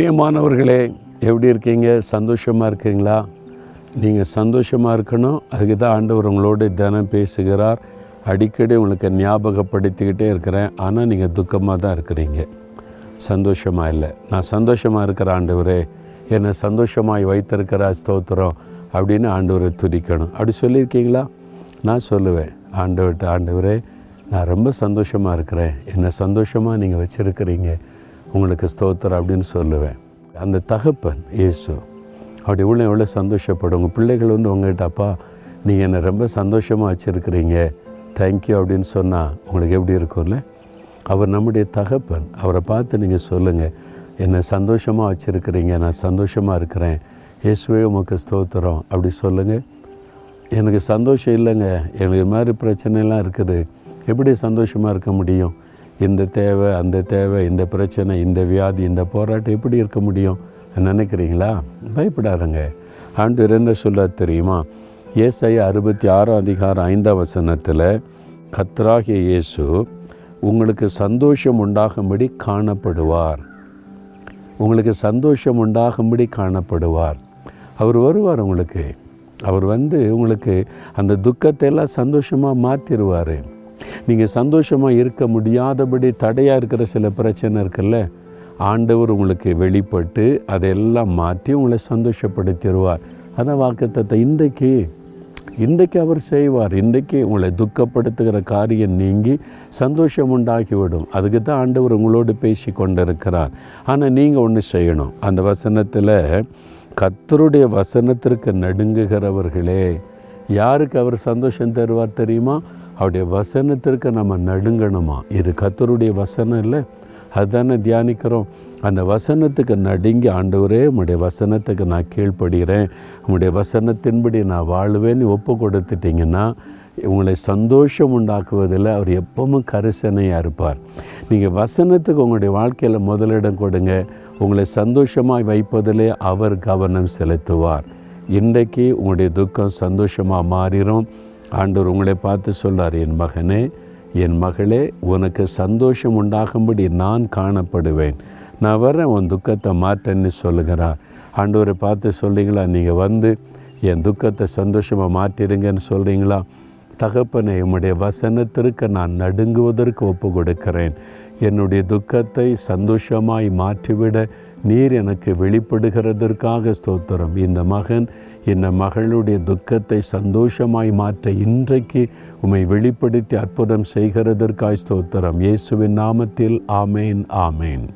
பிரியமானவர்களே எப்படி இருக்கீங்க? சந்தோஷமாக இருக்கீங்களா? நீங்கள் சந்தோஷமாக இருக்கணும். அதுக்கு தான் ஆண்டவர் உங்களோடு தினம் பேசுகிறார். அடிக்கடி உங்களுக்கு ஞாபகப்படுத்திக்கிட்டே இருக்கிறேன். ஆனால் நீங்கள் துக்கமாக தான் இருக்கிறீங்க. சந்தோஷமாக இல்லை. நான் சந்தோஷமாக இருக்கிற ஆண்டவரே என்னை சந்தோஷமாய் வைத்திருக்கிற ஸ்தோத்திரம் அப்படின்னு ஆண்டவரை துதிக்கணும். அப்படி சொல்லியிருக்கீங்களா? நான் சொல்லுவேன். ஆண்டவர்கிட்ட ஆண்டவரே நான் ரொம்ப சந்தோஷமாக இருக்கிறேன். என்னை சந்தோஷமாக நீங்கள் வச்சுருக்கிறீங்க. உங்களுக்கு ஸ்தோத்திரம் அப்படின்னு சொல்லுவேன். அந்த தகப்பன் இயேசு. அப்படி உள்ள எவ்வளோ சந்தோஷப்படும். உங்கள் பிள்ளைகள் வந்து உங்கள்கிட்ட அப்பா நீங்கள் என்னை ரொம்ப சந்தோஷமாக வச்சுருக்கிறீங்க. தேங்க்யூ அப்படின்னு சொன்னால் உங்களுக்கு எப்படி இருக்கும்ல அவர் நம்முடைய தகப்பன். அவரை பார்த்து நீங்கள் சொல்லுங்கள் என்னை சந்தோஷமாக வச்சுருக்கிறீங்க. நான் சந்தோஷமாக இருக்கிறேன். இயேசுவே உமக்கு ஸ்தோத்திரம் அப்படி சொல்லுங்கள் எனக்கு சந்தோஷம் இல்லைங்க. எனக்கு இது மாதிரி பிரச்சனைலாம் இருக்குது. எப்படி சந்தோஷமாக இருக்க முடியும்? இந்த தேவை அந்த தேவை இந்த பிரச்சனை இந்த வியாதி இந்த போராட்டம் எப்படி இருக்க முடியும் நினைக்கிறீங்களா? பயப்படாதுங்க. ஆண்டு என்ன சொல்ல தெரியுமா? ஏசாயா அறுபத்தி ஆறாம் அதிகாரம் ஐந்தாம் வசனத்தில் கத்ராகிய இயேசு உங்களுக்கு சந்தோஷம் உண்டாகும்படி காணப்படுவார். உங்களுக்கு சந்தோஷம் உண்டாகும்படி காணப்படுவார். அவர் வருவார் உங்களுக்கு. அவர் வந்து உங்களுக்கு அந்த துக்கத்தை எல்லாம் சந்தோஷமாக மாற்றிடுவார் நீங்கள் சந்தோஷமாக இருக்க முடியாதபடி தடையாக இருக்கிற சில பிரச்சனை இருக்குல்ல ஆண்டவர் உங்களுக்கு வெளிப்பட்டு அதையெல்லாம் மாற்றி உங்களை சந்தோஷப்படுத்திடுவார். அதான் வாக்குத்தத்தை இன்றைக்கு இன்றைக்கு அவர் செய்வார். இன்றைக்கு உங்களை துக்கப்படுத்துகிற காரியம் நீங்கி சந்தோஷம் உண்டாக்கிவிடும் அதுக்கு தான் ஆண்டவர் உங்களோடு பேசி கொண்டிருக்கிறார். ஆனால் நீங்கள் ஒன்று செய்யணும். அந்த வசனத்தில் கத்தருடைய வசனத்திற்கு நடுங்குகிறவர்களே யாருக்கு அவர் சந்தோஷம் தருவார் தெரியுமா? அவருடைய வசனத்திற்கு நம்ம நடுங்கணுமா? இது கத்தருடைய வசனம் இல்லை. அதுதானே தியானிக்கிறோம். அந்த வசனத்துக்கு நடுங்கி ஆண்டவரே உங்களுடைய வசனத்துக்கு நான் கீழ்ப்படுகிறேன். உங்களுடைய வசனத்தின்படி நான் வாழ்வேன்னு ஒப்பு கொடுத்துட்டிங்கன்னா உங்களை சந்தோஷம் உண்டாக்குவதில் அவர் எப்பவும் கரிசனையாக இருப்பார். நீங்கள் வசனத்துக்கு உங்களுடைய வாழ்க்கையில் முதலிடம் கொடுங்க. உங்களை சந்தோஷமாக வைப்பதிலே அவர் கவனம் செலுத்துவார். இன்றைக்கு உங்களுடைய துக்கம் சந்தோஷமாக மாறிடும் ஆண்டவர் உங்களை பார்த்து சொல்கிறார் என் மகனே என் மகளே உனக்கு சந்தோஷம் உண்டாகும்படி நான் காணப்படுவேன். நான் வர்றேன் உன் துக்கத்தை மாற்றேன்னு சொல்லுகிறார். ஆண்டவரை பார்த்து சொல்கிறீங்களா நீங்கள் வந்து என் துக்கத்தை சந்தோஷமாக மாற்றிடுங்கன்னு சொல்கிறீங்களா தகப்பனை உம்முடைய வசனத்திற்கு நான் நடுங்குவதற்கு ஒப்பு கொடுக்கிறேன் என்னுடைய துக்கத்தை சந்தோஷமாய் மாற்றிவிட நீர் எனக்கு வெளிப்படுகிறதற்காக ஸ்தோத்திரம். இந்த மகன் இந்த மகளுடைய துக்கத்தை சந்தோஷமாய் மாற்ற இன்றைக்கு உம்மை வெளிப்படுத்தி அற்புதம் செய்கிறதற்காய் ஸ்தோத்திரம். இயேசுவின் நாமத்தில் ஆமேன் ஆமேன்.